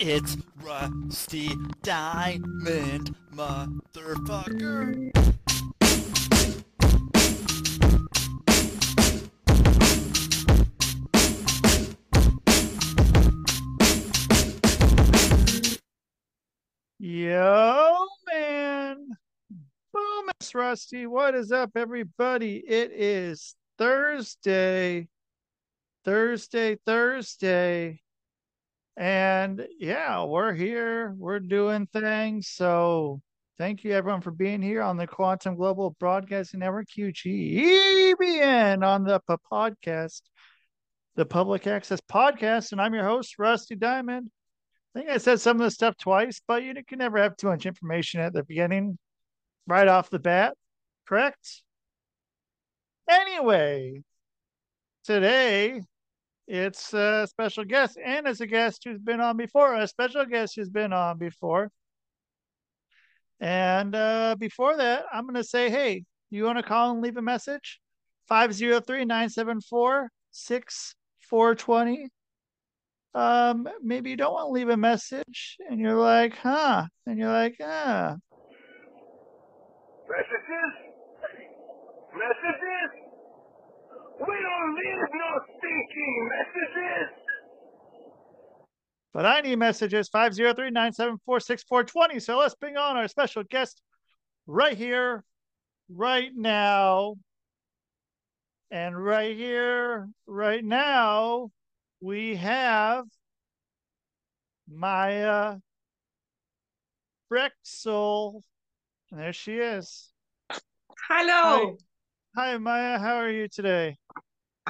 It's Rusty Diamond, motherfucker. Yo, man. Boom, it's Rusty. What is up, everybody? It is Thursday. Thursday, Thursday. And yeah, we're here. We're doing things. So thank you, everyone, for being here on the Quantum Global Broadcasting Network, QGBN, on the P- podcast, the Public Access Podcast. And I'm your host, Rusty Diamond. I think I said some of this stuff twice, but you can never have too much information at the beginning, right off the bat. Correct? Anyway, today it's a special guest, and it's a guest who's been on before, a special guest who's been on before. And uh, before that, I'm going to say, hey, you want to call and leave a message? 503 974 6420 um, maybe you don't want to leave a message and you're like, huh? And you're like, ah. Messages? Messages? We don't leave no stinking messages. But I need messages 503 974 6420. So let's bring on our special guest right here, right now. And right here, right now, we have Maja Brexel. There she is. Hello. Hi. Hi, Maja. How are you today?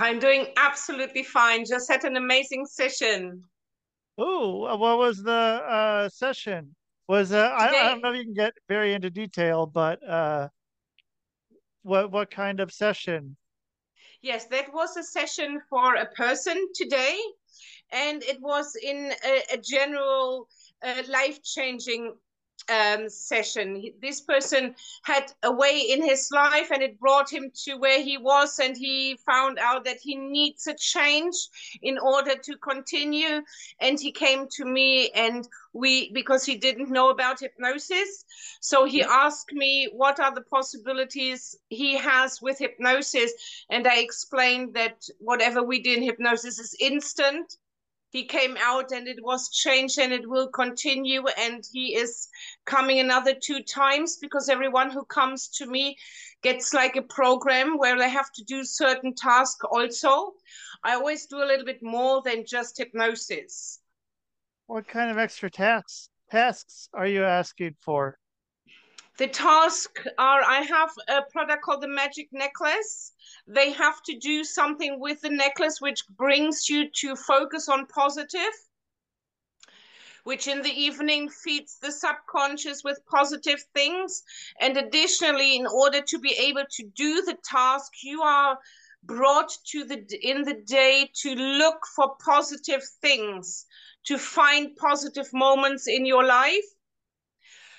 I'm doing absolutely fine. Just had an amazing session. Oh, what was the uh, session? Was uh, I, I don't know if you can get very into detail, but uh, what what kind of session? Yes, that was a session for a person today, and it was in a, a general uh, life changing um, session. This person had a way in his life and it brought him to where he was, and he found out that he needs a change in order to continue. And he came to me, and we, because he didn't know about hypnosis, so he asked me what are the possibilities he has with hypnosis. And I explained that whatever we do in hypnosis is instant he came out and it was changed and it will continue. And he is coming another two times because everyone who comes to me gets like a program where they have to do certain tasks also. I always do a little bit more than just hypnosis. What kind of extra tasks tasks are you asking for the task are i have a product called the magic necklace. They have to do something with the necklace which brings you to focus on positive which in the evening feeds the subconscious with positive things. And additionally in order to be able to do the task you are brought to the in the day to look for positive things to find positive moments in your life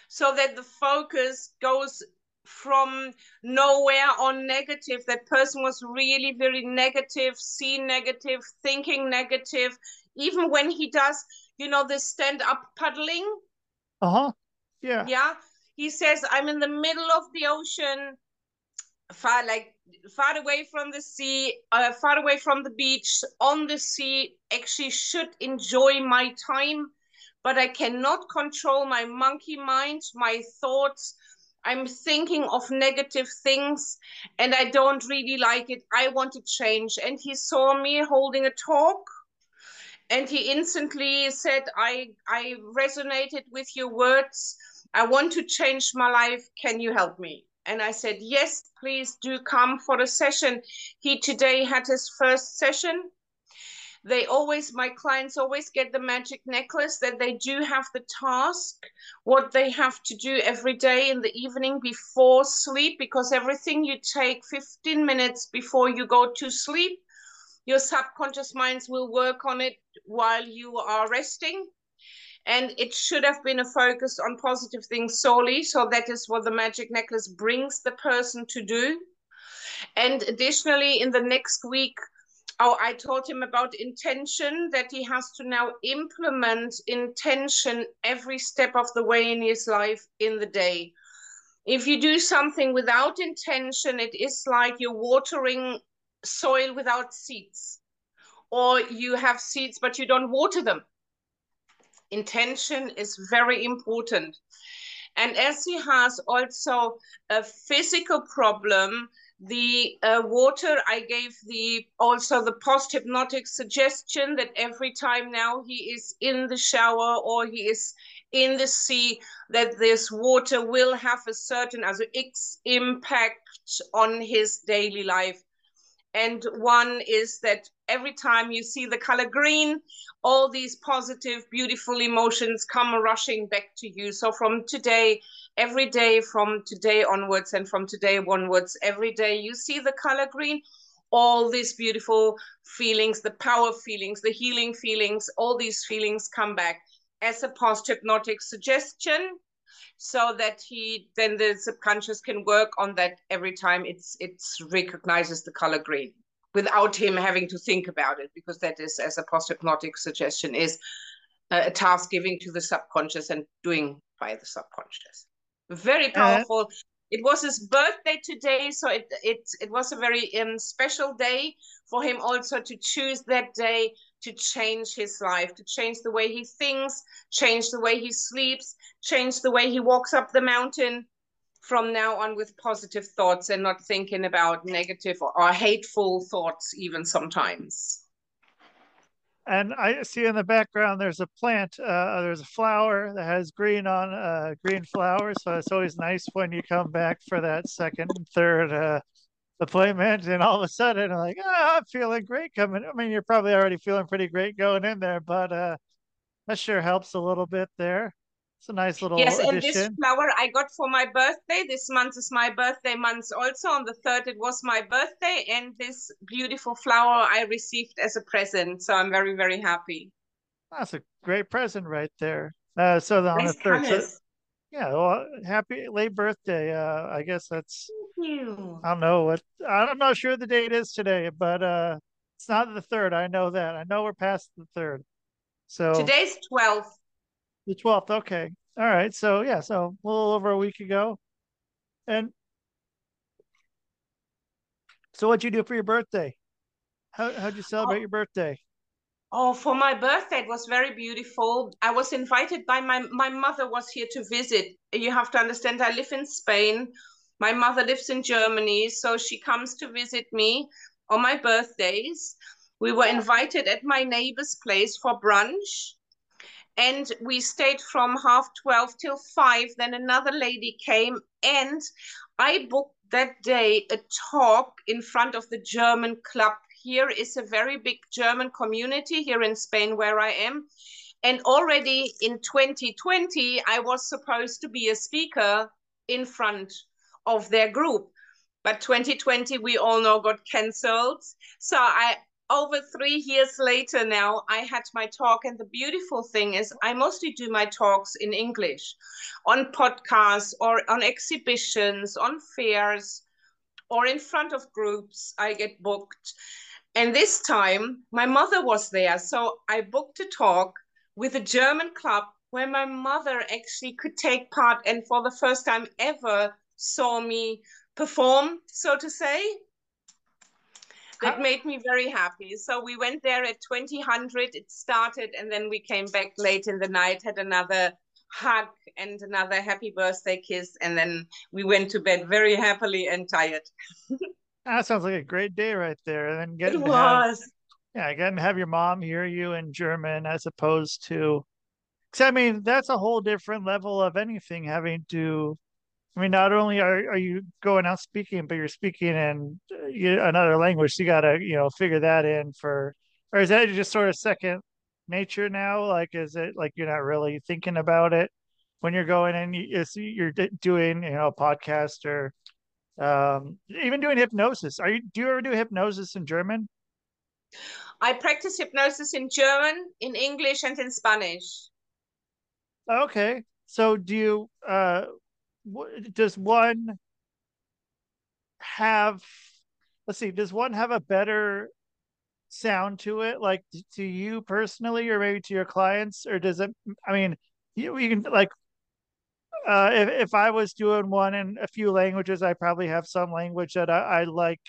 so that the focus goes from nowhere on negative. That person was really very negative, see negative, thinking negative. Even when he does, you know, the stand up paddling. Uh huh. Yeah. Yeah. He says, I'm in the middle of the ocean, far like far away from the sea, uh, far away from the beach, on the sea. Actually, should enjoy my time, but I cannot control my monkey mind, my thoughts I'm thinking of negative things and I don't really like it. I want to change. And he saw me holding a talk and he instantly said, I, I resonated with your words. I want to change my life. Can you help me? And I said, Yes, please do come for a session. He today had his first session they always my clients always get the magic necklace that they do have the task what they have to do every day in the evening before sleep because everything you take 15 minutes before you go to sleep your subconscious minds will work on it while you are resting. And it should have been a focus on positive things solely. So that is what the magic necklace brings the person to do. And additionally in the next week Oh, I taught him about intention, that he has to now implement intention every step of the way in his life in the day. If you do something without intention, it is like you're watering soil without seeds, or you have seeds but you don't water them. Intention is very important. And as he has also a physical problem, the uh, water i gave the also the post hypnotic suggestion that every time now he is in the shower or he is in the sea that this water will have a certain as x impact on his daily life. And one is that every time you see the color green all these positive beautiful emotions come rushing back to you. So from today every day from today onwards and from today onwards every day you see the color green all these beautiful feelings the power feelings the healing feelings all these feelings come back as a post hypnotic suggestion so that he then the subconscious can work on that every time it's it's recognizes the color green without him having to think about it because that is as a post hypnotic suggestion is a task giving to the subconscious and doing by the subconscious very powerful. Uh, it was his birthday today so it it it was a very um, special day for him also to choose that day to change his life to change the way he thinks change the way he sleeps change the way he walks up the mountain. From now on with positive thoughts and not thinking about negative or, or hateful thoughts even sometimes and I see in the background there's a plant, uh, there's a flower that has green on uh, green flowers. So it's always nice when you come back for that second and third uh, appointment, and all of a sudden like, oh, I'm feeling great coming. I mean, you're probably already feeling pretty great going in there, but uh, that sure helps a little bit there. It's a nice little yes, addition. and this flower I got for my birthday. This month is my birthday month also. On the third, it was my birthday, and this beautiful flower I received as a present. So I'm very very happy. That's a great present right there. Uh, so on nice the third, so, yeah, well, happy late birthday. Uh, I guess that's. Thank you. I don't know what I'm not sure the date is today, but uh, it's not the third. I know that. I know we're past the third. So today's twelfth. The 12th. Okay. All right. So, yeah. So, a little over a week ago. And so, what'd you do for your birthday? How, how'd you celebrate oh. your birthday? Oh, for my birthday, it was very beautiful. I was invited by my my mother was here to visit. You have to understand, I live in Spain. My mother lives in Germany, so she comes to visit me on my birthdays. We were invited at my neighbor's place for brunch and we stayed from half 12 till 5 then another lady came and i booked that day a talk in front of the german club. Here is a very big german community here in spain where i am. And already in 2020 i was supposed to be a speaker in front of their group. But 2020 we all know got cancelled. So i over three years later now, I had my talk. And the beautiful thing is, I mostly do my talks in English on podcasts or on exhibitions, on fairs, or in front of groups. I get booked. And this time, my mother was there. So I booked a talk with a German club where my mother actually could take part and for the first time ever saw me perform, so to say that made me very happy. So we went there at 2000, it started, and then we came back late in the night, had another hug and another happy birthday kiss, and then we went to bed very happily and tired. Ah, that sounds like a great day right there. And then getting it was. Have, yeah, getting to have your mom hear you in German as opposed to, because I mean that's a whole different level of anything having to I mean, not only are, are you going out speaking, but you're speaking in another language. So you got to, you know, figure that in for, or is that just sort of second nature now? Like, is it like you're not really thinking about it when you're going and you, you're doing, you know, a podcast or um, even doing hypnosis? Are you, do you ever do hypnosis in German? I practice hypnosis in German, in English, and in Spanish. Okay. So do you, uh, does one have let's see does one have a better sound to it, like to you personally, or maybe to your clients, or does it? I mean, you, you can like uh, if if I was doing one in a few languages, I probably have some language that I, I like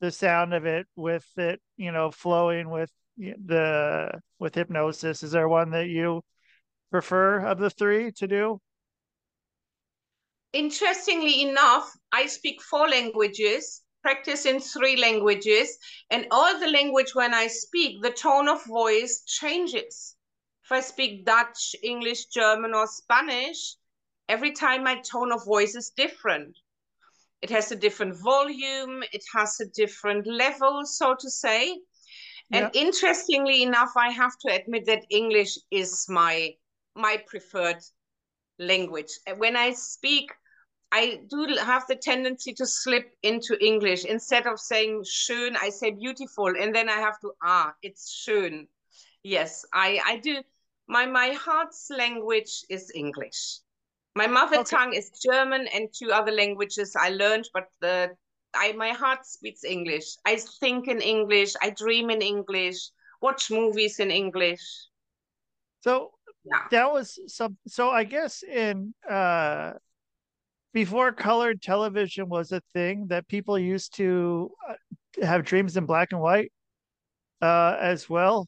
the sound of it with it, you know, flowing with the with hypnosis. Is there one that you prefer of the three to do? Interestingly enough, I speak four languages, practice in three languages, and all the language when I speak, the tone of voice changes. If I speak Dutch, English, German, or Spanish, every time my tone of voice is different. It has a different volume, it has a different level, so to say. And yeah. interestingly enough, I have to admit that English is my my preferred language. When I speak, I do have the tendency to slip into English. Instead of saying schön, I say beautiful, and then I have to ah, it's schön. Yes, I I do. My my heart's language is English. My mother okay. tongue is German and two other languages I learned, but the I my heart speaks English. I think in English. I dream in English. Watch movies in English. So yeah. that was some. So I guess in uh, before colored television was a thing that people used to uh, have dreams in black and white uh, as well,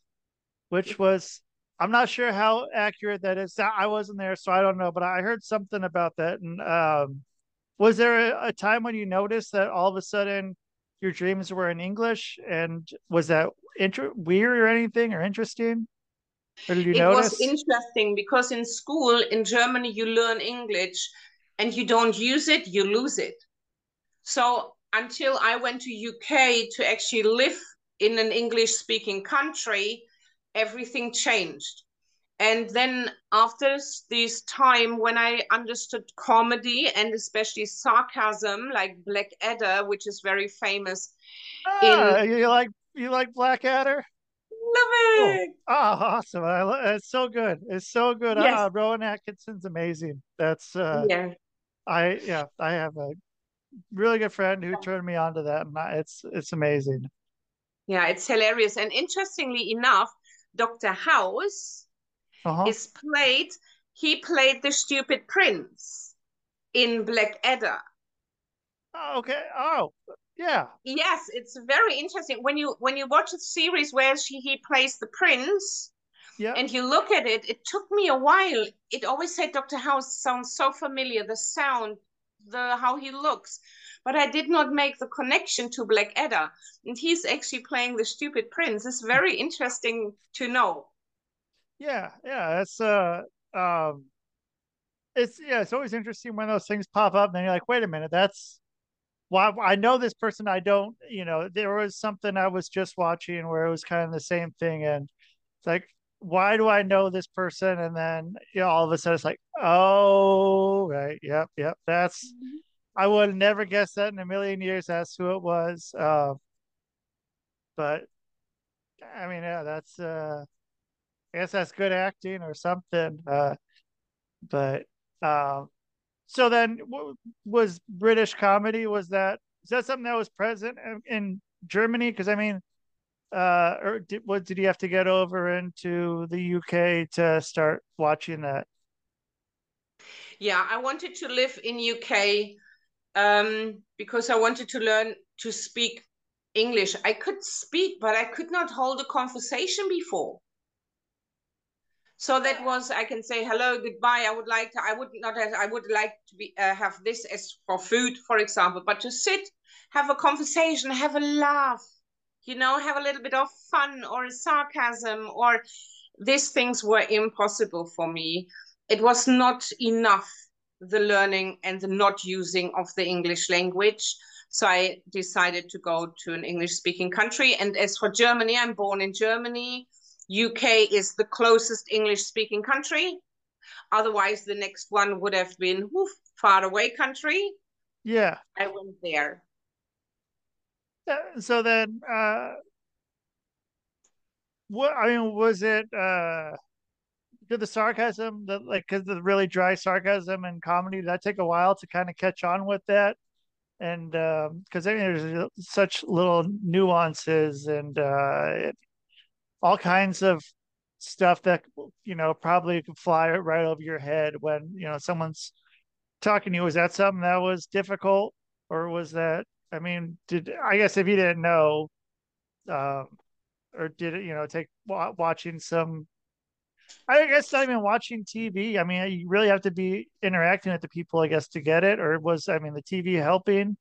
which was I'm not sure how accurate that is. I wasn't there, so I don't know. But I heard something about that. And um, was there a, a, time when you noticed that all of a sudden your dreams were in English? And was that inter- weird or anything or interesting? Or did you notice? it notice? was interesting because in school in Germany you learn English, and you don't use it, you lose it. So until I went to UK to actually live in an English speaking country everything changed. And then after this time when I understood comedy and especially sarcasm, like Blackadder, which is very famous. Ah, in... you like you like Blackadder? Love it. Oh, oh awesome! I, it's so good. It's so good. Yes. Uh, Rowan Atkinson's amazing. That's uh, yeah. I yeah. I have a really good friend who turned me on to that, and it's it's amazing. Yeah, it's hilarious. And interestingly enough, Dr. House uh-huh. is played, he played the stupid prince in Blackadder. Oh, okay. Oh, yeah. Yes, it's very interesting. When you when you watch a series where she, he plays the prince, yeah. and you look at it, it took me a while. It always said Dr. House sounds so familiar, the sound, the how he looks but I did not make the connection to Black Blackadder. And he's actually playing the stupid prince. It's very interesting to know. Yeah, yeah, it's uh um it's yeah, it's always interesting when those things pop up and you're like, wait a minute, that's why well, I know this person I don't, you know, there was something I was just watching where it was kind of the same thing and it's like why do I know this person? And then you know, all of a sudden it's like, oh, right, yep, yep, that's mm-hmm. I would have never guessed that in a million years. That's who it was. Uh, but I mean, yeah, that's uh, I guess that's good acting or something. Uh, but um, so then, was British comedy? Was that is that something that was present in Germany? Because I mean, uh, or did what did you have to get over into the UK to start watching that? Yeah, I wanted to live in UK um, because I wanted to learn to speak English. I could speak, but I could not hold a conversation before. So that was I can say hello, goodbye. I would like to. I would not. Have, I would like to be uh, have this as for food, for example. But to sit, have a conversation, have a laugh, you know, have a little bit of fun or sarcasm or these things were impossible for me. It was not enough the learning and the not using of the English language. So I decided to go to an English speaking country. And as for Germany, I'm born in Germany. UK is the closest English speaking country. Otherwise, the next one would have been woof, far away country. Yeah. I went there. So then, uh, what I mean, was it uh, did the sarcasm that like because the really dry sarcasm and comedy did that take a while to kind of catch on with that and because I mean, there's such little nuances and uh, all kinds of stuff that you know probably could fly right over your head when you know someone's talking to you. Was that something that was difficult, or was that? I mean, did I guess if you didn't know, um, or did it? You know, take watching some. I guess not even watching TV. I mean, you really have to be interacting with the people, I guess, to get it. Or was I mean the TV helping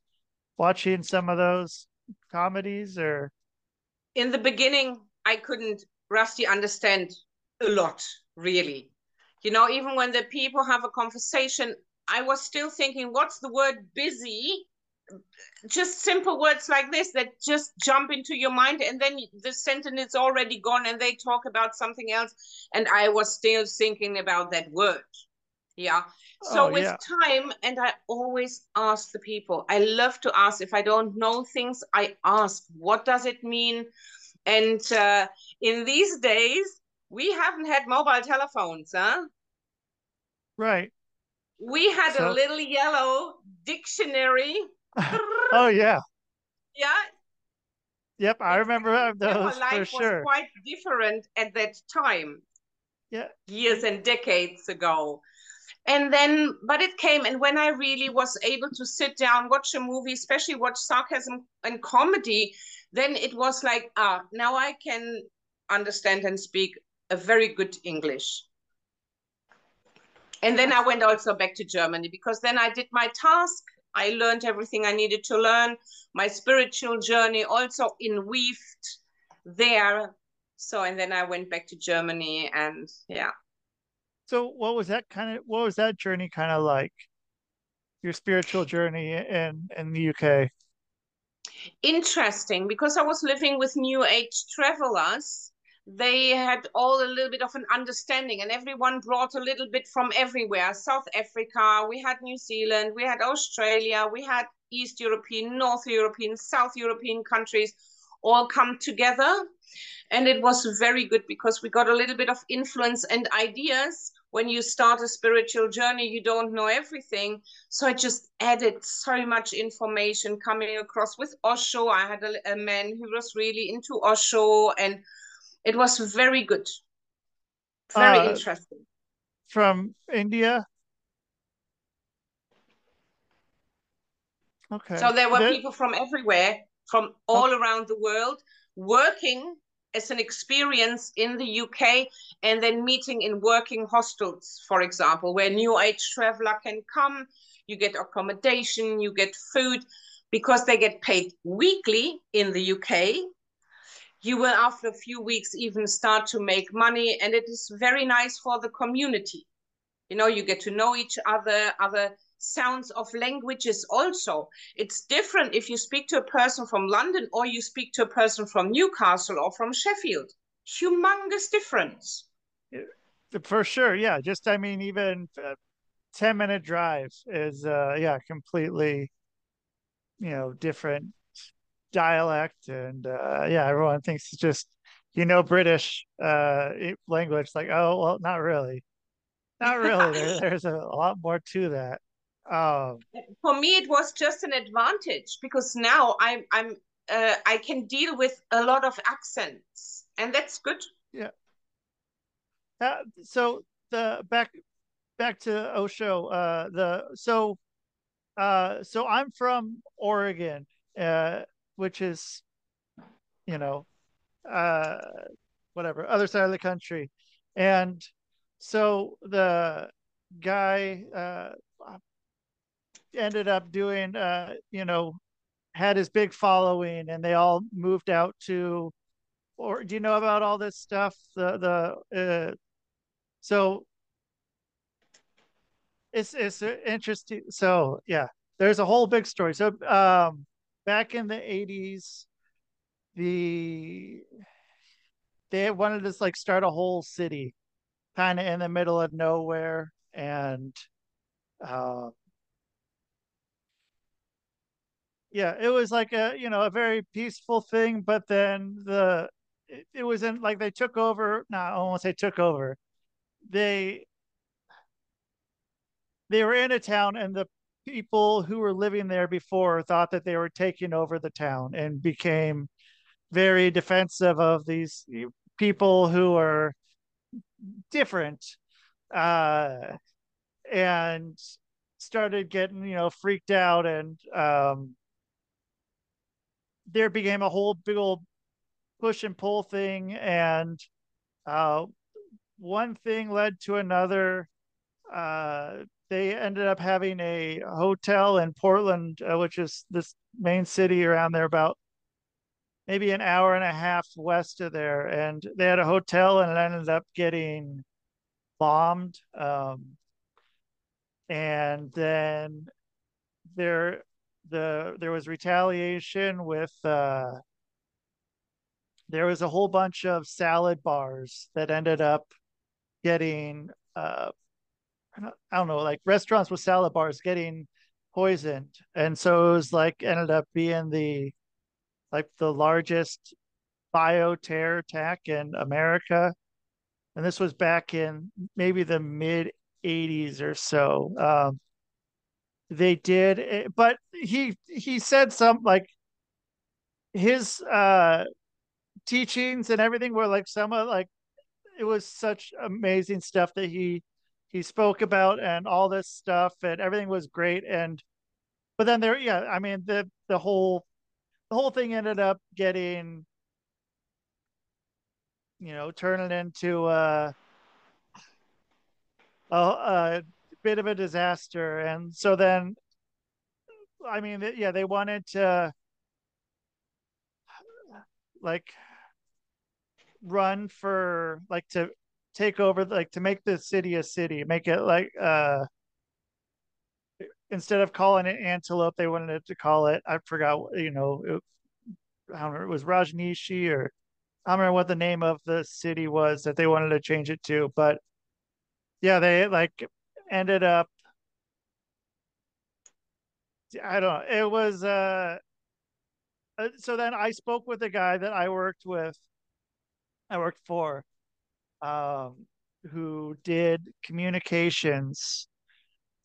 watching some of those comedies? Or in the beginning, I couldn't Rusty understand a lot, really. You know, even when the people have a conversation, I was still thinking, what's the word busy? Just simple words like this that just jump into your mind, and then the sentence is already gone, and they talk about something else. And I was still thinking about that word. Yeah. So oh, with yeah. time, and I always ask the people, I love to ask. If I don't know things, I ask, what does it mean? And uh, in these days, we haven't had mobile telephones, huh? Right. We had so... a little yellow dictionary. Oh yeah. Yeah. Yep, I remember those life for sure. Was quite different at that time. Yeah. Years and decades ago. And then, but it came, and when I really was able to sit down, watch a movie, especially watch sarcasm and comedy, then it was like, ah, now I can understand and speak a very good English. And then I went also back to Germany because then I did my task. I learned everything I needed to learn. My spiritual journey also in weaved there. So, and then I went back to Germany and yeah. So what was that kind of, what was that journey kind of like? Your spiritual journey in, in the UK? interesting because I was living with New Age travelers. They had all a little bit of an understanding, and everyone brought a little bit from everywhere South Africa, we had New Zealand, we had Australia, we had East European, North European, South European countries all come together. And it was very good because we got a little bit of influence and ideas when you start a spiritual journey, you don't know everything. So I just added so much information coming across with Osho. I had a, a man who was really into Osho, and it was very good, very uh, interesting. From India. Okay. So there were people from everywhere, from all oh. around the world, working as an experience in the UK and then meeting in working hostels, for example, where new age traveler can come, you get accommodation, you get food, because they get paid weekly in the UK. You will, after a few weeks, even start to make money, and it is very nice for the community. You know, you get to know each other, other sounds of languages also. It's different if you speak to a person from London or you speak to a person from Newcastle or from Sheffield. Humongous difference. For sure. Yeah. Just, I mean, even 10 minute drive is, uh, yeah, completely, you know, different dialect. And, uh, yeah, everyone thinks it's just, you know, British uh, language. Like, oh, well, not really. Not really. there, there's a lot more to that. Um, For me, it was just an advantage because now I'm I'm uh, I can deal with a lot of accents, and that's good. Yeah. Uh, so the back back to Osho. Uh, the so uh, so I'm from Oregon, uh, which is, you know, uh, whatever other side of the country, and so the guy uh ended up doing, uh, you know, had his big following, and they all moved out to. Or do you know about all this stuff? The the uh, so it's it's interesting. So yeah, there's a whole big story. So um, back in the '80s, the they wanted to like start a whole city, kind of in the middle of nowhere, and uh, yeah it was like a you know a very peaceful thing but then the it, it was in like they took over no i won't say took over. They they were in a town and the people who were living there before thought that they were taking over the town and became very defensive of these people who are different uh, and started getting you know freaked out and um, there became a whole big old push and pull thing. And uh, one thing led to another uh, they ended up having a hotel in portland uh, which is this main city around there about maybe an hour and a half west of there. And they had a hotel and it ended up getting bombed um, and then there the there was retaliation with uh, there was a whole bunch of salad bars that ended up getting uh, I don't, I don't know like restaurants with salad bars getting poisoned. And so it was like ended up being the like the largest bio terror attack in America. And this was back in maybe the mid 80s or so. Um, they did eh, but he he said some like his uh teachings and everything were like some of like it was such amazing stuff that he he spoke about and all this stuff and everything was great and but then there yeah i mean the the whole the whole thing ended up getting you know turning into uh a, a bit of a disaster and so then i mean yeah they wanted to like run for like to take over like to make the city a city make it like uh instead of calling it antelope they wanted it to call it i forgot you know it, i don't know it was rajneeshi or i don't remember what the name of the city was that they wanted to change it to but yeah they like ended up i don't know it was uh so then i spoke with a guy that i worked with I worked for, um, who did communications,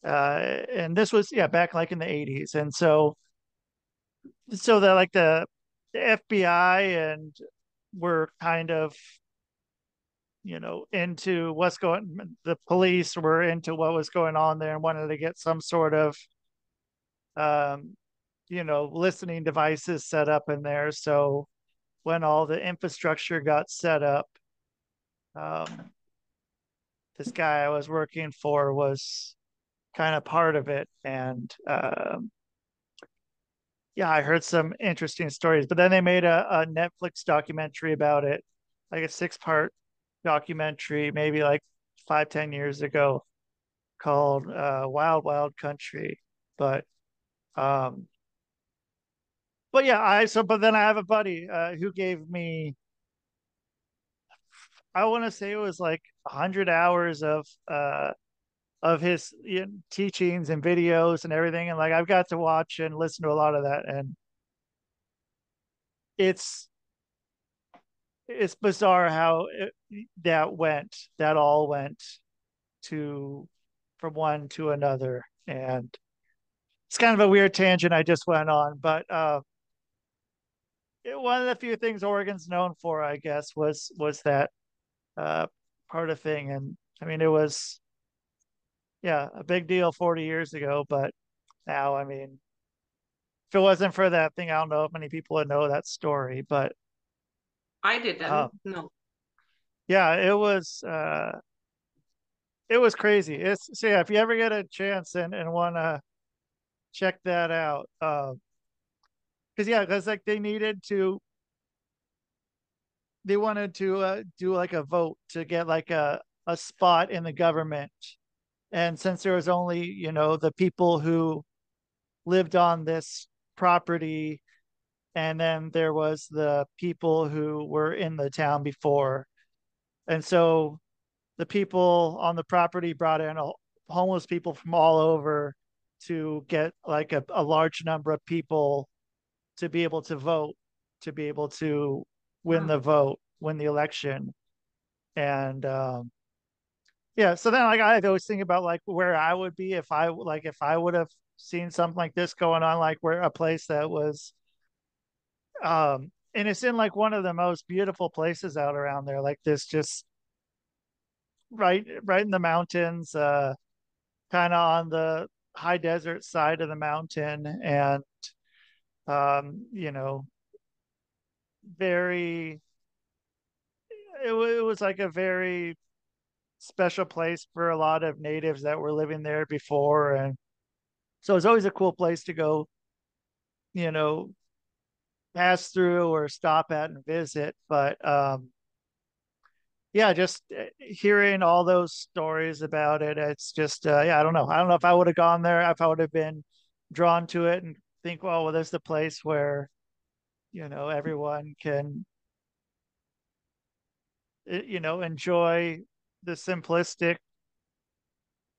uh, and this was yeah back like in the '80s, and so so that like the, the FBI and were kind of you know into what's going the police were into what was going on there and wanted to get some sort of um you know listening devices set up in there so when all the infrastructure got set up. Um, this guy I was working for was kind of part of it, and um, yeah, I heard some interesting stories. But then they made a, a Netflix documentary about it, like a six-part documentary, maybe like five, ten years ago, called uh, Wild Wild Country. But um, but yeah, I so but then I have a buddy uh, who gave me I want to say it was like hundred hours of uh of his you know, teachings and videos and everything, and like I've got to watch and listen to a lot of that, and it's it's bizarre how it, that went, that all went to from one to another, and it's kind of a weird tangent I just went on, but uh, one of the few things Oregon's known for, I guess, was was that uh, part of thing. And I mean, it was, yeah, a big deal 40 years ago. But now, I mean, if it wasn't for that thing, I don't know if many people would know that story. But I didn't. Um, no. Yeah, it was. Uh, it was crazy. It's so yeah. If you ever get a chance and and want to check that out, uh, because yeah, because like they needed to, they wanted to uh, do like a vote to get like a a spot in the government, and since there was only you know the people who lived on this property, and then there was the people who were in the town before, and so the people on the property brought in homeless people from all over to get like a, a large number of people to be able to vote, to be able to win the vote, win the election. And um, yeah, so then like I always think about like where I would be if I like if I would have seen something like this going on, like where a place that was, um, and it's in like one of the most beautiful places out around there, like this, just right, right in the mountains, uh, kind of on the high desert side of the mountain, and um, you know, very. It, it was like a very special place for a lot of natives that were living there before and so it's always a cool place to go you know pass through or stop at and visit but um yeah just uh, hearing all those stories about it it's just uh, yeah i don't know i don't know if i would have gone there if i would have been drawn to it and think well well there's the place where you know everyone can uh, you know enjoy the simplistic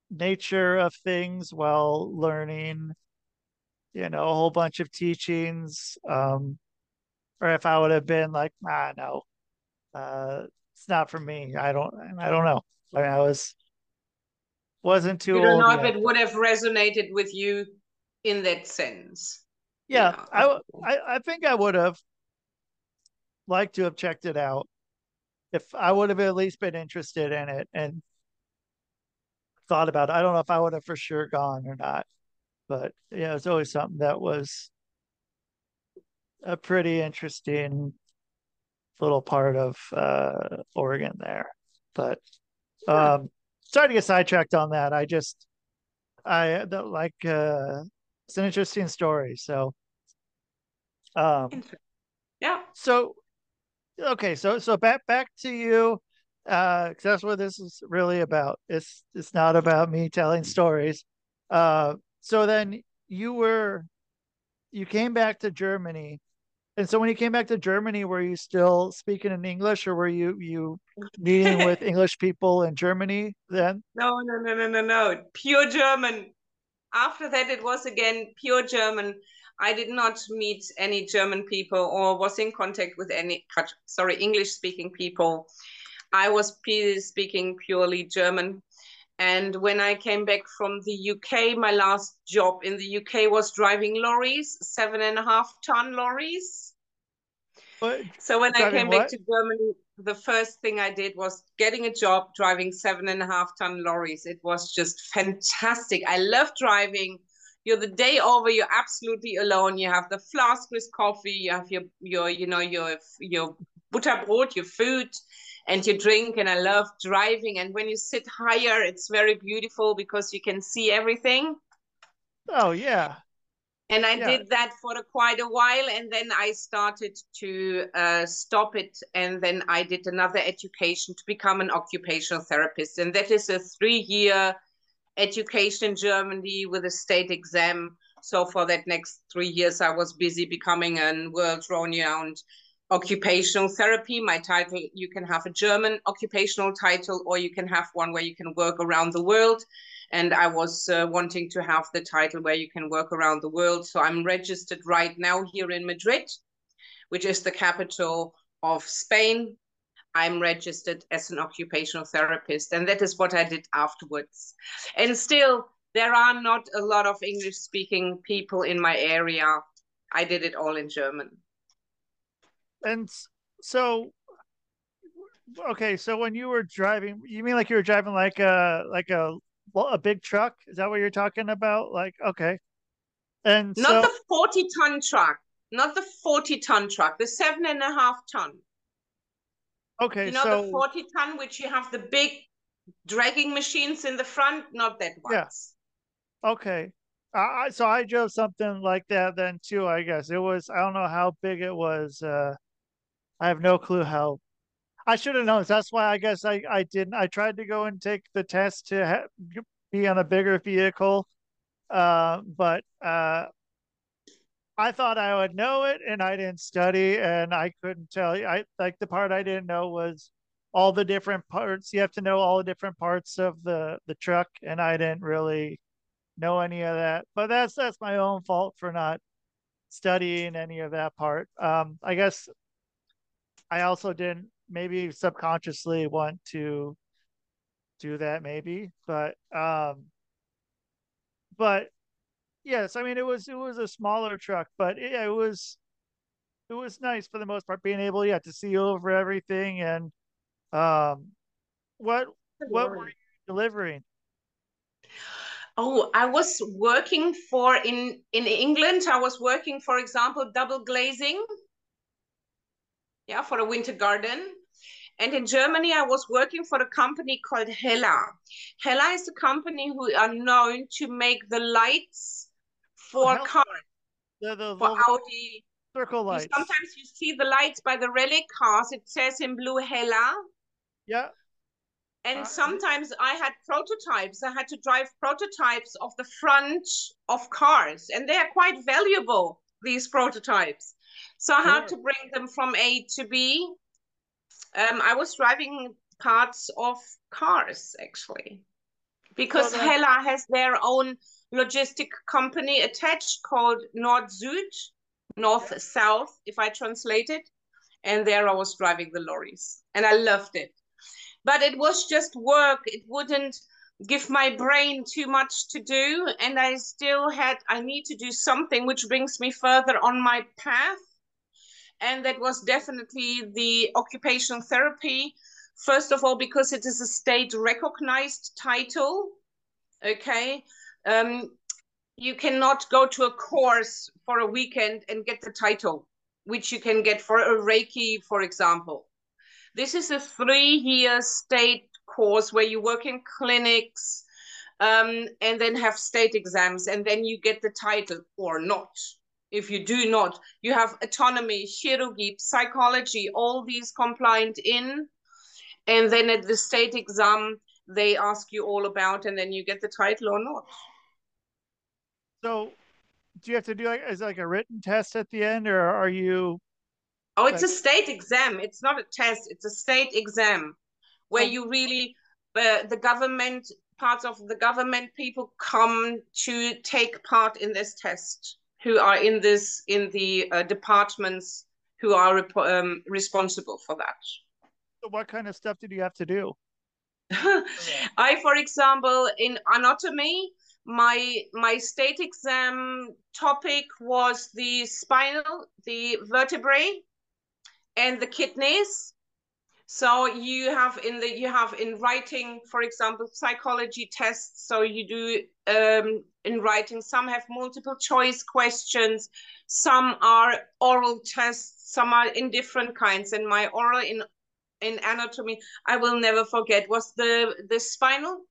nature of things while learning you know a whole bunch of teachings um or if i would have been like ah no uh it's not for me. I don't i don't know. I, mean, I was wasn't too you don't old know yet. if it would have resonated with you in that sense yeah Yeah. I, I i think i would have liked to have checked it out if i would have at least been interested in it and thought about it. I don't know if I would have for sure gone or not, but yeah, it's always something that was a pretty interesting little part of uh, Oregon there. But um, sorry to get sidetracked on that. I just I like uh, it's an interesting story. So um, yeah so okay, so so back back to you uh because that's what this is really about it's it's not about me telling stories uh so then you were you came back to germany and so when you came back to germany were you still speaking in english or were you you meeting with english people in germany then No, no, no, no, no, no. Pure German. After that, it was again pure German. I did not meet any German people or was in contact with any, sorry, English speaking people. I was speaking purely German. And when I came back from the UK, my last job in the UK was driving lorries, seven and a half ton lorries. But So when I came what? back to Germany, the first thing I did was getting a job driving seven and a half ton lorries. It was just fantastic. I love driving. You're the day over, you're absolutely alone. You have the flask with coffee, you have your your, you know, your your butterbrot, your food, and you drink. And I love driving. And when you sit higher, it's very beautiful because you can see everything. oh yeah And I Yeah. did that for a, quite a while, and then I started to uh, stop it. And then I did another education to become an occupational therapist, and that is a three-year education in Germany with a state exam. So for that next three years, I was busy becoming a world-renowned occupational therapy. My title, you can have a German occupational title, or you can have one where you can work around the world and I was uh, wanting to have the title where you can work around the world. So I'm registered right now here in Madrid, which is the capital of Spain. I'm registered as an occupational therapist, and that is what I did afterwards. And still, there are not a lot of English speaking people in my area. I did it all in German. and so okay so when you were driving you mean like you were driving like a like a a big truck is that what you're talking about like okay and Not so the 40 ton truck, not the 40 ton truck, the seven and a half ton. Okay You know so the 40 ton, which you have the big dragging machines in the front, not that one. Yeah. ones. okay I, I so I drove something like that then too I guess it was I don't know how big it was uh I have no clue how I should have known that's why I guess I I didn't I tried to go and take the test to ha- be on a bigger vehicle uh but uh I thought I would know it and I didn't study and I couldn't tell you. I like the part I didn't know was all the different parts. You have to know all the different parts of the the truck and I didn't really know any of that. But that's that's my own fault for not studying any of that part. Um I guess I also didn't maybe subconsciously want to do that maybe, but um but yes, I mean it was it was a smaller truck, but it, it was it was nice for the most part being able yeah to see over everything and um what what were you delivering? Oh, I was working for in in England. I was working, for example, double glazing. Yeah, for a winter garden. And in Germany, I was working for a company called Hella. Hella is a company who are known to make the lights for Hella. cars, The the for Audi. circle You- lights. sometimes you see the lights by the rally cars. It says in blue Hella. Yeah. And Uh, sometimes I had prototypes. I had to drive prototypes of the front of cars, and they are quite valuable, these prototypes. So I had Sure. to bring them from A to B. Um, I was driving parts of cars, actually, because that- Hella has their own logistic company attached called Nord-Süd, North-South, if I translate it. And there I was driving the lorries, and I loved it. But it was just work. It wouldn't give my brain too much to do. And i still had i need to do something which brings me further on my path. And that was definitely the occupational therapy. First of all because it is a state recognized title. Okay um, you cannot go to a course for a weekend and get the title which you can get for a reiki for example this is a three-year state course where you work in clinics um, and then have state exams, and then you get the title or not. If you do not, you have anatomy, chirurgy, psychology, all these compliant in, and then at the state exam they ask you all about, and then you get the title or not. So do you have to do like is it like a written test at the end or are you Oh, it's a state exam. It's not a test. It's a state exam where Oh. you really, uh, the government, parts of the government people come to take part in this test, who are in this, in the uh, departments who are rep- um, responsible for that. So what kind of stuff did you have to do? I, for example, in anatomy, my my state exam topic was the spinal, the vertebrae, and the kidneys. So you have in the you have in writing, for example, psychology tests. So you do um, in writing. Some have multiple choice questions. Some are oral tests. Some are in different kinds. And my oral in in anatomy, I will never forget, was the the spinal,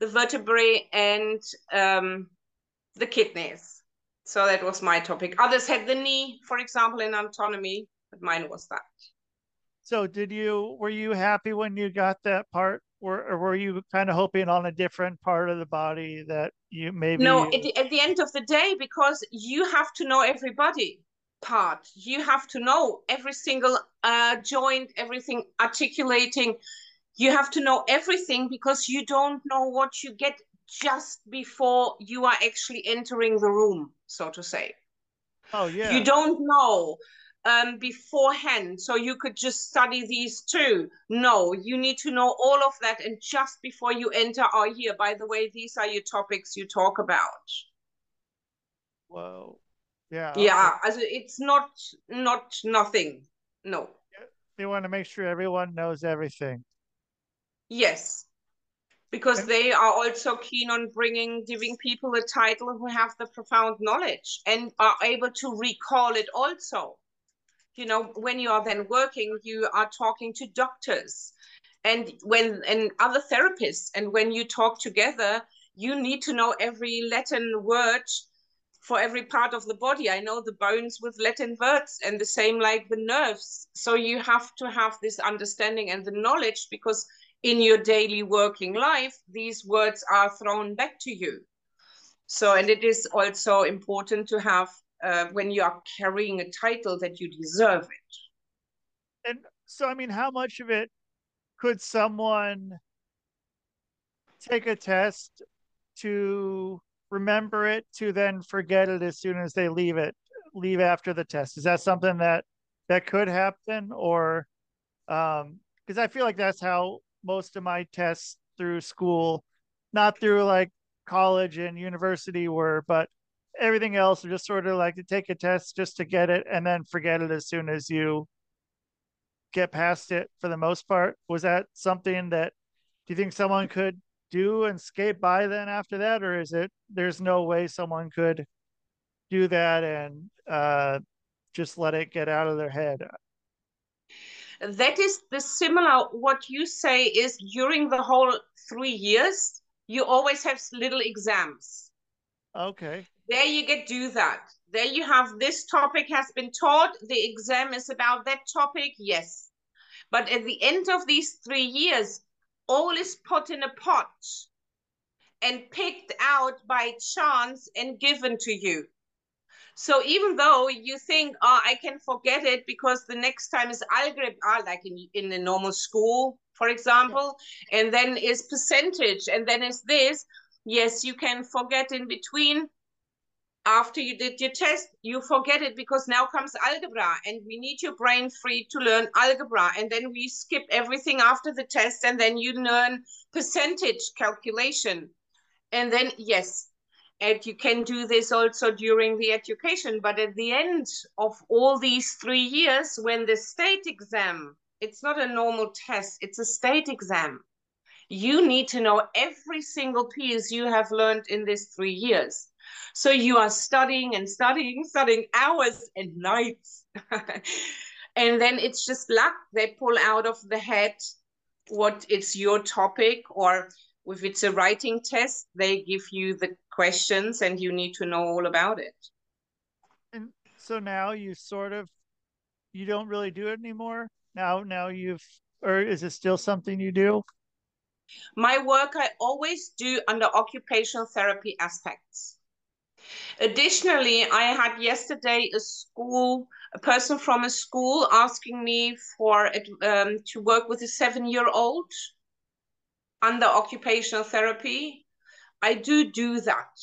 the vertebrae, and um, the kidneys. So that was my topic. Others had the knee, for example, in anatomy, but mine was that. So did you were you happy when you got that part or, or were you kind of hoping on a different part of the body that you maybe No, at the, at the end of the day, because you have to know everybody part, you have to know every single uh, joint, everything articulating. You have to know everything because you don't know what you get just before you are actually entering the room, so to say. Oh yeah. You don't know um, beforehand, so you could just study these two. No, you need to know all of that, and just before you enter, oh, here, by the way, these are your topics you talk about. Whoa. Yeah. Yeah, also it's not not nothing. No. They want to make sure everyone knows everything. Yes. Because And- they are also keen on bringing, giving people a title who have the profound knowledge and are able to recall it also. You know, when you are then working, you are talking to doctors and when and other therapists, and when you talk together, you need to know every Latin word for every part of the body. I know the bones with Latin words, and the same like the nerves. So you have to have this understanding and the knowledge because in your daily working life, these words are thrown back to you. So, and it is also important to have uh, when you are carrying a title that you deserve it. And so I mean how much of it could someone take a test to remember it to then forget it as soon as they leave it leave after the test is that something that that could happen or um because i feel like that's how most of my tests through school not through like college and university were, but everything else just sort of like to take a test just to get it and then forget it as soon as you get past it for the most part. Was that something that do you think someone could do and skate by then after that, or is it there's no way someone could do that and uh, just let it get out of their head? That is the similar what you say is during the whole three years, you always have little exams. Okay. There you get do that. There you have this topic has been taught. The exam is about that topic. Yes. But at the end of these three years, all is put in a pot and picked out by chance and given to you. So even though you think, oh, I can forget it because the next time is algebra, ah, like in, in a normal school, for example, and then is percentage, and then is this, yes, you can forget in between. After you did your test, you forget it because now comes algebra and we need your brain free to learn algebra. And then we skip everything after the test and then you learn percentage calculation. And then, yes, and you can do this also during the education. But at the end of all these three years, when the state exam, it's not a normal test, it's a state exam. You need to know every single piece you have learned in these three years. So you are studying and studying, studying hours and nights. and then it's just luck. They pull out of the head what it's your topic or if it's a writing test, they give you the questions and you need to know all about it. And so now you sort of you don't really do it anymore. Now now you've or is it still something you do? My work I always do under occupational therapy aspects. Additionally, I had yesterday a school, a person from a school asking me for um, to work with a seven-year-old under occupational therapy. I do do that,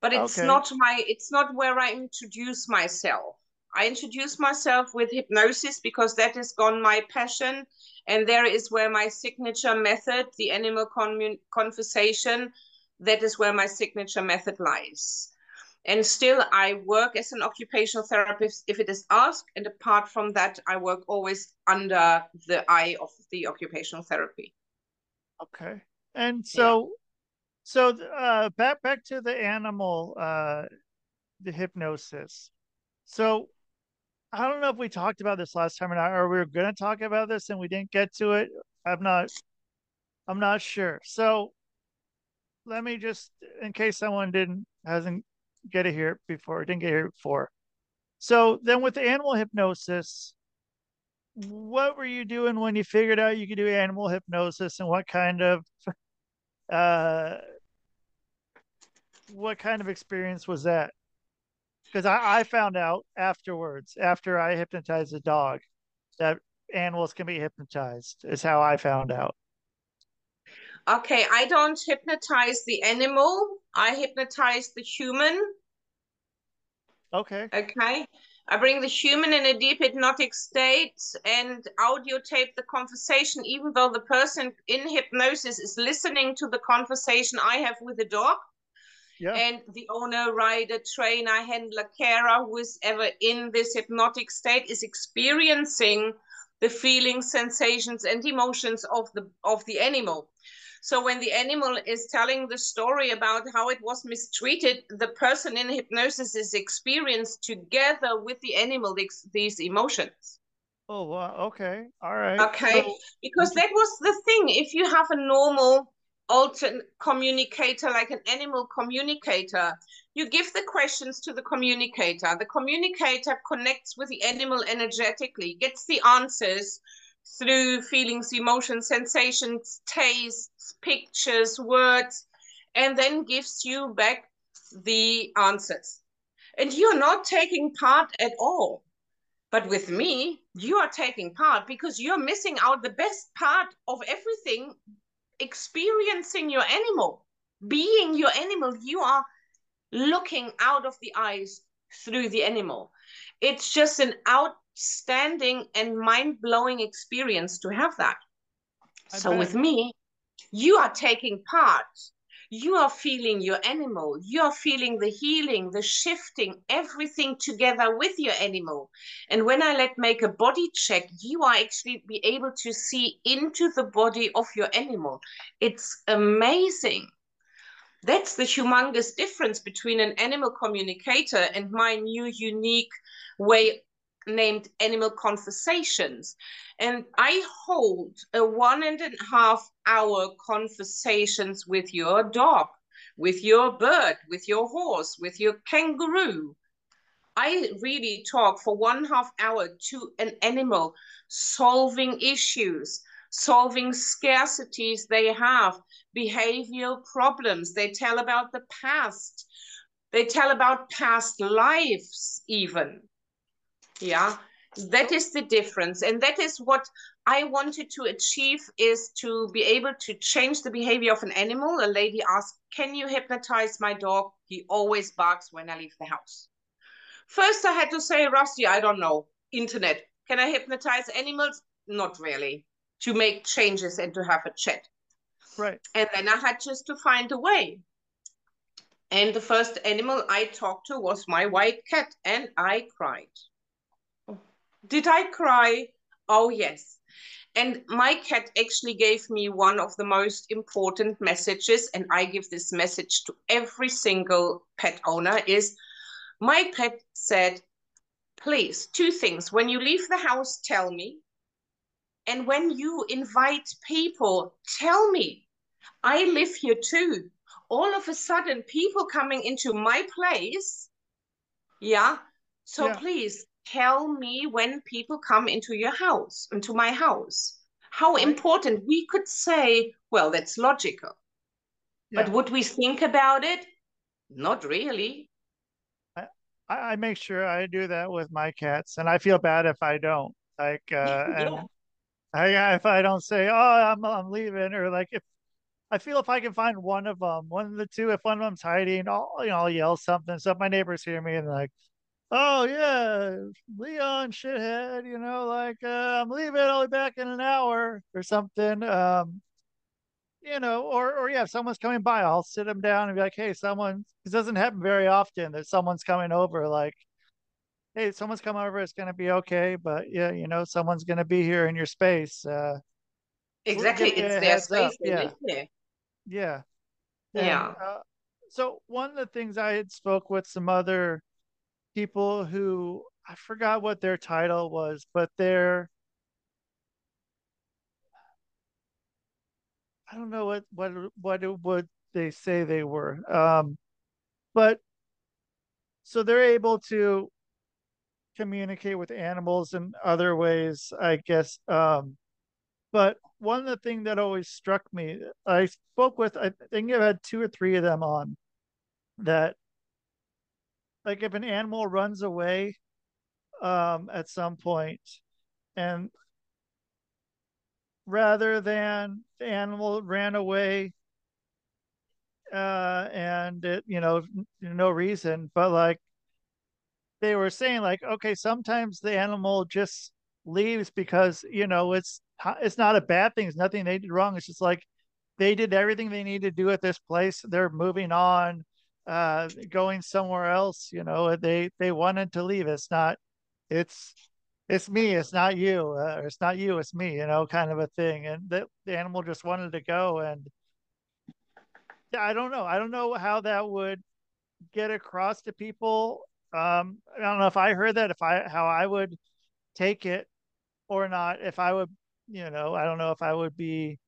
but it's Okay. not my. It's not where I introduce myself. I introduce myself with hypnosis because that is gone my passion, and there is where my signature method, the animal commun- conversation, that is where my signature method lies. And still, I work as an occupational therapist if it is asked. And apart from that, I work always under the eye of the occupational therapy. Okay. And so so uh back back to the animal uh the hypnosis. So I don't know if we talked about this last time or not, or we were gonna talk about this and we didn't get to it. I'm not I'm not sure. So let me just in case someone didn't hasn't get it here before, didn't get here before. So then with the animal hypnosis, what were you doing when you figured out you could do animal hypnosis and what kind of uh what kind of experience was that because I, I found out afterwards after i hypnotized a dog that animals can be hypnotized is how i found out Okay, I don't hypnotize the animal, I hypnotize the human. okay Okay. I bring the human in a deep hypnotic state and audio tape the conversation, even though the person in hypnosis is listening to the conversation I have with the dog. yeah And the owner, rider, trainer, handler, carer, who is ever in this hypnotic state is experiencing the feelings, sensations, and emotions of the of the animal. So when the animal is telling the story about how it was mistreated, the person in hypnosis is experienced together with the animal these, these emotions. oh wow okay all right Okay, So- because that was the thing. If you have a normal alternate communicator, like an animal communicator, you give the questions to the communicator. The communicator connects with the animal energetically, gets the answers through feelings, emotions, sensations, tastes, pictures, words, and then gives you back the answers. And you're not taking part at all. But with me, you are taking part because you're missing out the best part of everything experiencing your animal, being your animal. You are looking out of the eyes through the animal. It's just an outstanding and mind blowing experience to have that. I so bet. with me, you are taking part. you are feeling your animal, you are feeling the healing, the shifting, everything together with your animal. And when I let make a body check, you are actually be able to see into the body of your animal. It's amazing. That's the humongous difference between an animal communicator and my new unique way named Animal Conversations. And I hold a one and a half hour conversations with your dog, with your bird, with your horse, with your kangaroo. I really talk for one half hour to an animal, solving issues, solving scarcities they have, behavioral problems. They tell about the past. They tell about past lives, even. Yeah, that is the difference. And that is what I wanted to achieve is to be able to change the behavior of an animal. A lady asked, can you hypnotize my dog? He always barks when I leave the house. First, I had to say, Rusty, I don't know. Internet. Can I hypnotize animals? Not really. To make changes and to have a chat. Right. And then I had just to find a way. And the first animal I talked to was my white cat, and I cried. Did I cry? Oh, yes. And my cat actually gave me one of the most important messages, and I give this message to every single pet owner is my pet said, please, two things. When you leave the house, tell me. And when you invite people, tell me. I live here too. All of a sudden, people coming into my place. Yeah. So Yeah. please tell me when people come into your house, into my house. How important. We could say, well, that's logical. But would we think about it? Not really. I, I make sure I do that with my cats, and I feel bad if I don't. Like, uh, and Yeah. I, if I don't say, "Oh, I'm I'm leaving," or like if I feel if I can find one of them, one of the two, if one of them's hiding, I'll you know I'll yell something so my neighbors hear me and like, "Oh yeah, Leon, shithead," you know, like uh, I'm leaving, I'll be back in an hour or something. Um, you know, or or yeah, if someone's coming by, I'll sit them down and be like, "Hey, someone." This doesn't happen very often that someone's coming over. Like, hey, someone's coming over. It's gonna be okay, but yeah, you know, someone's gonna be here in your space. Uh, Exactly. It's their space. Yeah. yeah, and, Yeah. uh, so one of the things I had spoke with some other people who I forgot what their title was, but they're I don't know what what what would they say they were. Um, but so they're able to communicate with animals in other ways, I guess. Um, but one of the things that always struck me, I spoke with, I think I've had two or three of them on that, like if an animal runs away um, at some point, and rather than the animal ran away uh, and it, you know, no reason, but like they were saying like okay sometimes the animal just leaves because you know it's it's not a bad thing it's nothing they did wrong it's just like they did everything they need to do at this place they're moving on uh going somewhere else you know they they wanted to leave. It's not it's it's me it's not you uh, it's not you it's me you know kind of a thing. And the, the animal just wanted to go. And i don't know. I don't know how that would get across to people. Um, I don't know if I heard that, if I how I would take it or not. If I would, you know, I don't know if I would be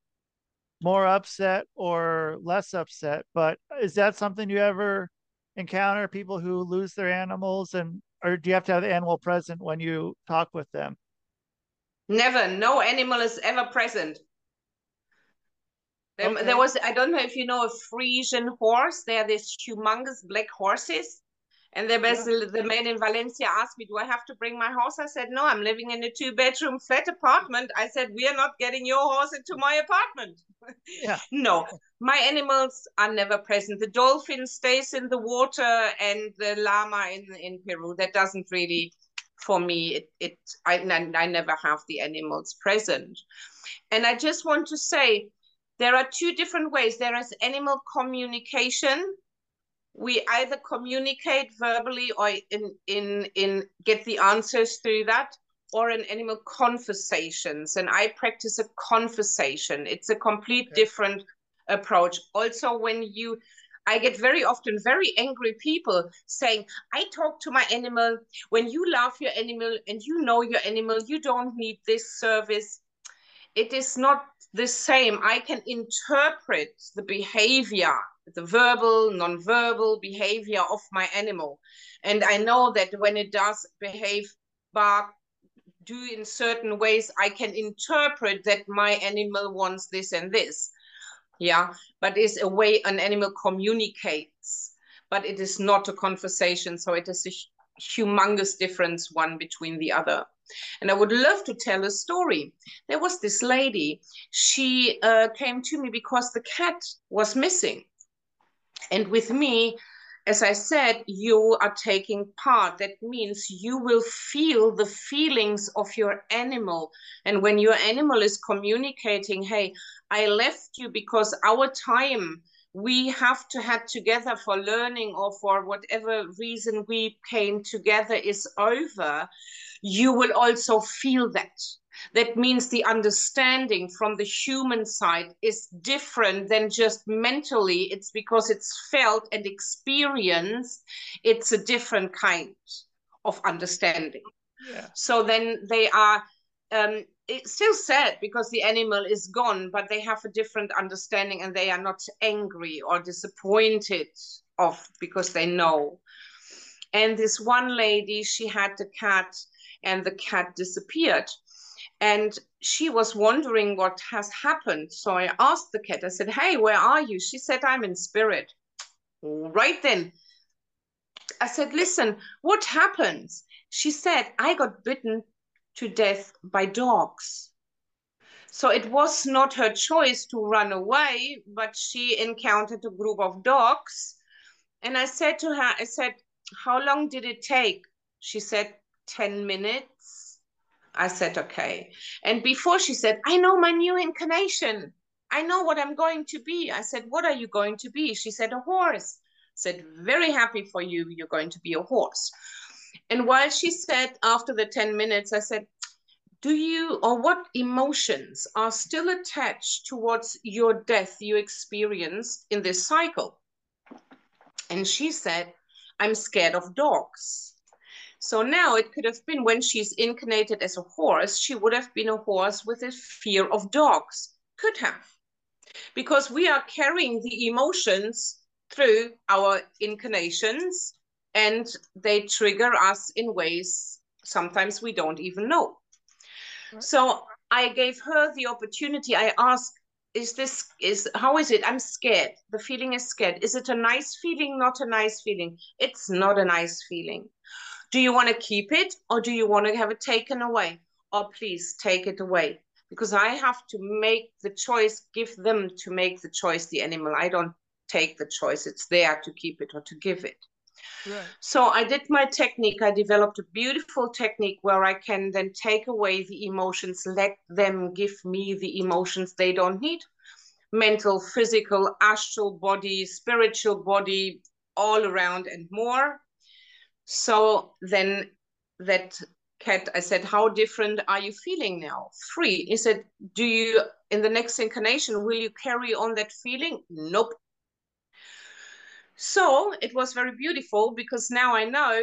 more upset or less upset. But is that something you ever encounter? People who lose their animals, and or do you have to have the animal present when you talk with them? Never. No animal is ever present. There, Okay. there was, I don't know if you know a Frisian horse. They're these humongous black horses. And the, best, the man in Valencia asked me, Do I have to bring my horse? I said, No, I'm living in a two bedroom flat apartment. I said, We are not getting your horse into my apartment. Yeah. no, my animals are never present. The dolphin stays in the water and the llama in, in Peru. That doesn't really, for me, it, it I, I never have the animals present. And I just want to say, there are two different ways. There is animal communication. We either communicate verbally or in in in get the answers through that, or in animal conversations. And I practice a conversation. It's a complete Okay. different approach. Also, when you I get very often very angry people saying, I talk to my animal. When you love your animal and you know your animal, you don't need this service. It is not the same. I can interpret the behavior, the verbal, non-verbal behavior of my animal. And I know that when it does behave, bark, do in certain ways, I can interpret that my animal wants this and this. Yeah but it's a way an animal communicates but it is not a conversation so it is a humongous difference one between the other. And i would love to tell a story. There was this lady. She uh, came to me because the cat was missing and with me as I said, you are taking part. That means you will feel the feelings of your animal. And when your animal is communicating, hey, I left you because our time we have to have together for learning or for whatever reason we came together is over, you will also feel that. That means the understanding from the human side is different than just mentally. It's because it's felt and experienced. It's a different kind of understanding. Yeah. So then they are, um, it's still sad because the animal is gone, but they have a different understanding and they are not angry or disappointed of because they know. And this one lady, she had the cat and the cat disappeared and she was wondering what has happened. So I asked the cat, I said, Hey, where are you? She said, I'm in spirit. Right then, I said, Listen, what happens? She said, I got bitten to death by dogs. So it was not her choice to run away, but she encountered a group of dogs. And I said to her, I said, How long did it take? She said, 10 minutes. I said, okay. And before she said, I know my new incarnation. I know what I'm going to be. I said, what are you going to be? She said, a horse. I said, very happy for you. You're going to be a horse. And while she said, after the 10 minutes, I said, do you, or what emotions are still attached towards your death you experienced in this cycle? And she said, I'm scared of dogs. So now it could have been when she's incarnated as a horse, she would have been a horse with a fear of dogs. Could have. Because we are carrying the emotions through our incarnations and they trigger us in ways sometimes we don't even know. So I gave her the opportunity. I asked, is this is how is it? I'm scared. The feeling is scared. Is it a nice feeling? Not a nice feeling. It's not a nice feeling. Do you want to keep it or do you want to have it taken away? Or please take it away. Because I have to make the choice, give them to make the choice, the animal. I don't take the choice. It's there to keep it or to give it. Right. So I did my technique. I developed a beautiful technique where I can then take away the emotions, let them give me the emotions they don't need mental, physical, astral body, spiritual body, all around and more. So then that cat, I said, How different are you feeling now? Free. He said, Do you, in the next incarnation, will you carry on that feeling? Nope. So it was very beautiful because now I know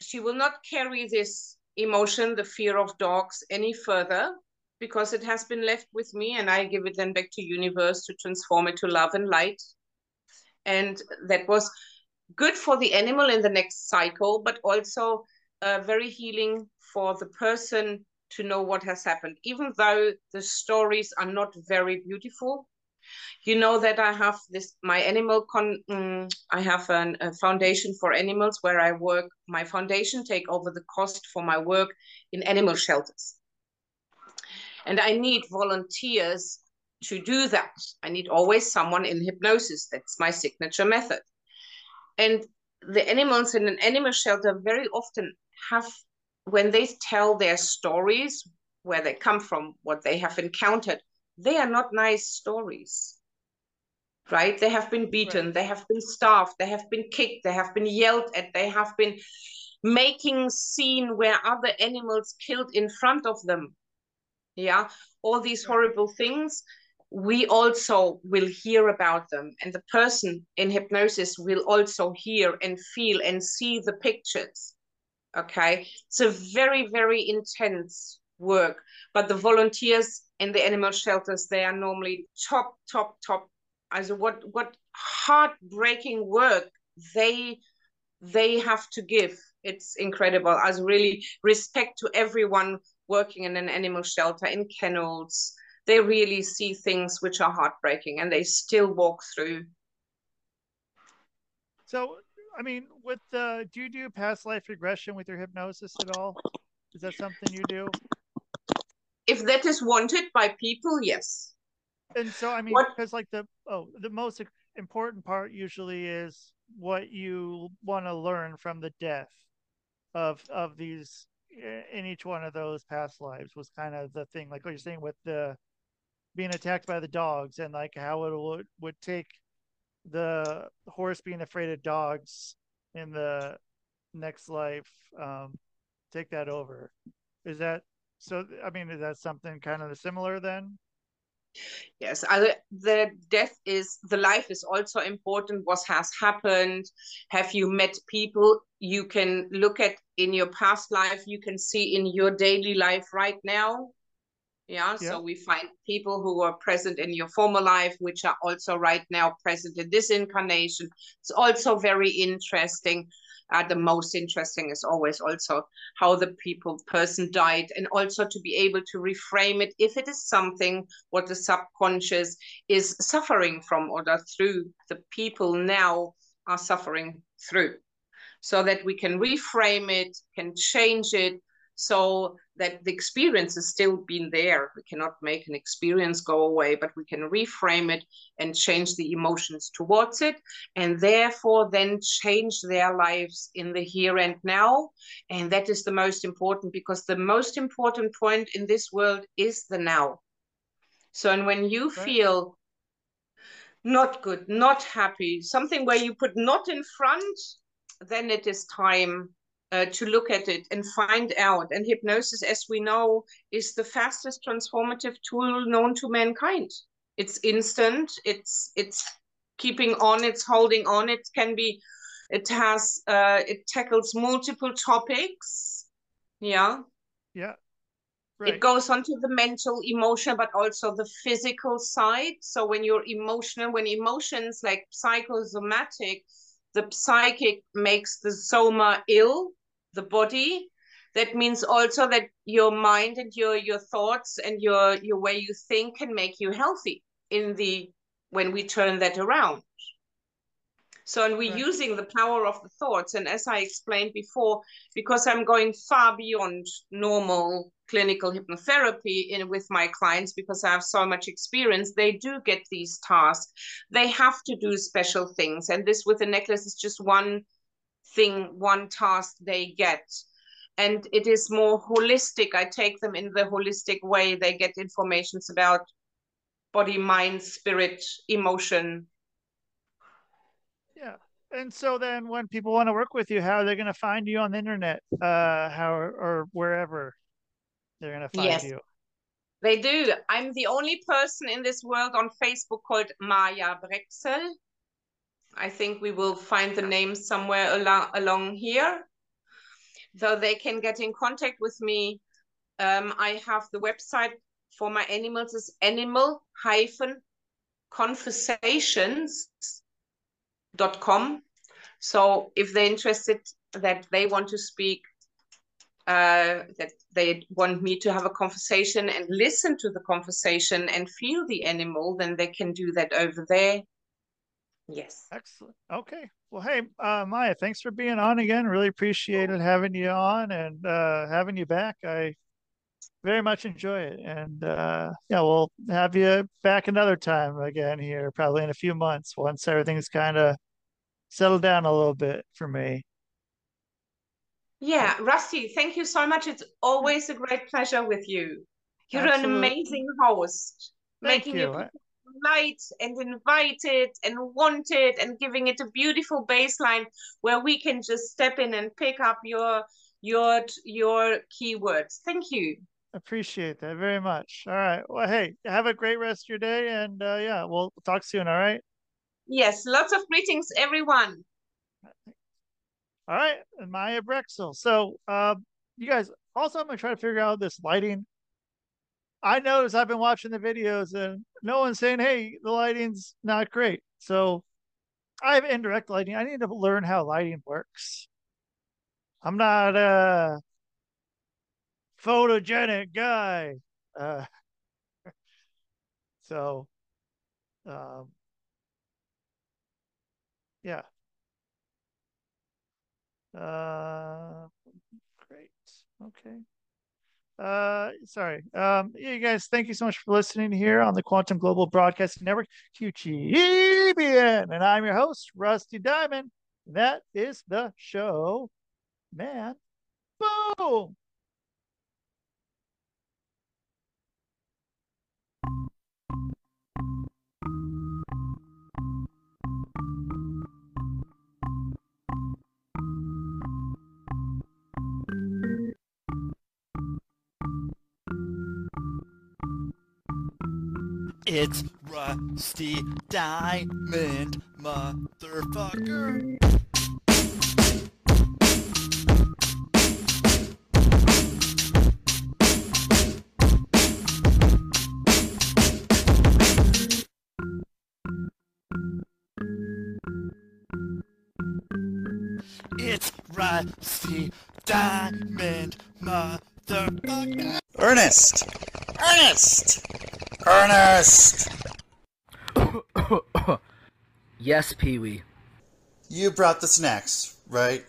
she will not carry this emotion, the fear of dogs, any further because it has been left with me and I give it then back to universe to transform it to love and light. And that was good for the animal in the next cycle, but also uh, very healing for the person to know what has happened, even though the stories are not very beautiful you know that I have this my animal con um, I have an, a foundation for animals where I work. My foundation take over the cost for my work in animal shelters, and I need volunteers to do that. I need always someone in hypnosis. That's my signature method. And the animals in an animal shelter very often have, when they tell their stories, where they come from, what they have encountered, they are not nice stories. Right? They have been beaten, right. they have been starved, they have been kicked, they have been yelled at, they have been making scene where other animals killed in front of them. Yeah, all these horrible things we also will hear about them and the person in hypnosis will also hear and feel and see the pictures okay? It's a very very intense work but the volunteers in the animal shelters they are normally top top top as what what heartbreaking work they they have to give. It's incredible. As really respect to everyone working in an animal shelter in kennels they really see things which are heartbreaking and they still walk through. So, I mean, with the, do you do past life regression with your hypnosis at all? Is that something you do? If that is wanted by people, yes. And so, I mean, because like the, oh, the most important part usually is what you want to learn from the death of of these eh, in each one of those past lives was kind of the thing like what you're saying with the being attacked by the dogs and like how it would would take the horse being afraid of dogs in the next life um take that over. Is that so i mean is that something kind of similar then? Yes I, the death is the life is also important. What has happened? Have you met people? You can look at in your past life. You can see in your daily life right now yeah? yeah, so we find people who are present in your former life, which are also right now present in this incarnation. It's also very interesting. Uh, the most interesting is always also how the people person died, and also to be able to reframe it if it is something what the subconscious is suffering from or that through the people now are suffering through, so that we can reframe it, can change it, so that the experience has still been there. We cannot make an experience go away, but we can reframe it and change the emotions towards it, and therefore then change their lives in the here and now. And that is the most important because the most important point in this world is the now. So, and when you right. feel not good, not happy, something where you put not in front, then it is time uh, to look at it and find out. And hypnosis, as we know, is the fastest transformative tool known to mankind. It's instant. It's it's keeping on. It's holding on. It can be. It has. Uh, it tackles multiple topics. Yeah. Yeah. Right. It goes onto the mental, emotional, but also the physical side. So when you're emotional, when emotions like psychosomatic, the psychic makes the soma ill, the body. That means also that your mind and your your thoughts and your your way you think can make you healthy in the when we turn that around. So, and we're right. using the power of the thoughts. And as I explained before, because I'm going far beyond normal clinical hypnotherapy in with my clients because I have so much experience, they do get these tasks. They have to do special things. And this with the necklace is just one thing, one task they get. And it is more holistic. I take them in the holistic way. They get informations about body, mind, spirit, emotion, yeah. And so then when people want to work with you, how are they going to find you on the internet? Uh, how or wherever they're going to find yes. you? They do. I'm the only person in this world on Facebook called Maja Brexel. I think we will find the name somewhere along, along here. So they can get in contact with me. Um, I have the website for my animals is animal hyphen conversations com. So if they're interested that they want to speak, uh, that they want me to have a conversation and listen to the conversation and feel the animal, then they can do that over there. Yes. Excellent. Okay. Well, hey, uh, Maja, thanks for being on again. Really appreciated having you on and uh, having you back. I very much enjoy it. And uh, yeah, we'll have you back another time again here, probably in a few months once everything's kind of settled down a little bit for me. Yeah, Rusty, thank you so much. It's always a great pleasure with you. You're Absolutely. an amazing host. making you. it light and invited and wanted and giving it a beautiful baseline where we can just step in and pick up your your your keywords. Thank you. Appreciate that very much. All right. Well, hey, have a great rest of your day, and uh, yeah, we'll talk soon. All right. Yes, lots of greetings, everyone. All right, and Maja Brexel. So, uh, you guys, also, I'm gonna try to figure out this lighting. I noticed I've been watching the videos, and no one's saying, "Hey, the lighting's not great." So, I have indirect lighting. I need to learn how lighting works. I'm not a photogenic guy, uh, so um, yeah. Uh, great. Okay. Uh, sorry. Um, yeah, you guys, thank you so much for listening here on the Quantum Global Broadcasting Network, QGBN. And I'm your host, Rusty Diamond. That is the show, man. Boom. It's Rusty Diamond, motherfucker. It's Rusty Diamond, motherfucker. Ernest! Ernest! Ernest! yes, Pee Wee. You brought the snacks, right?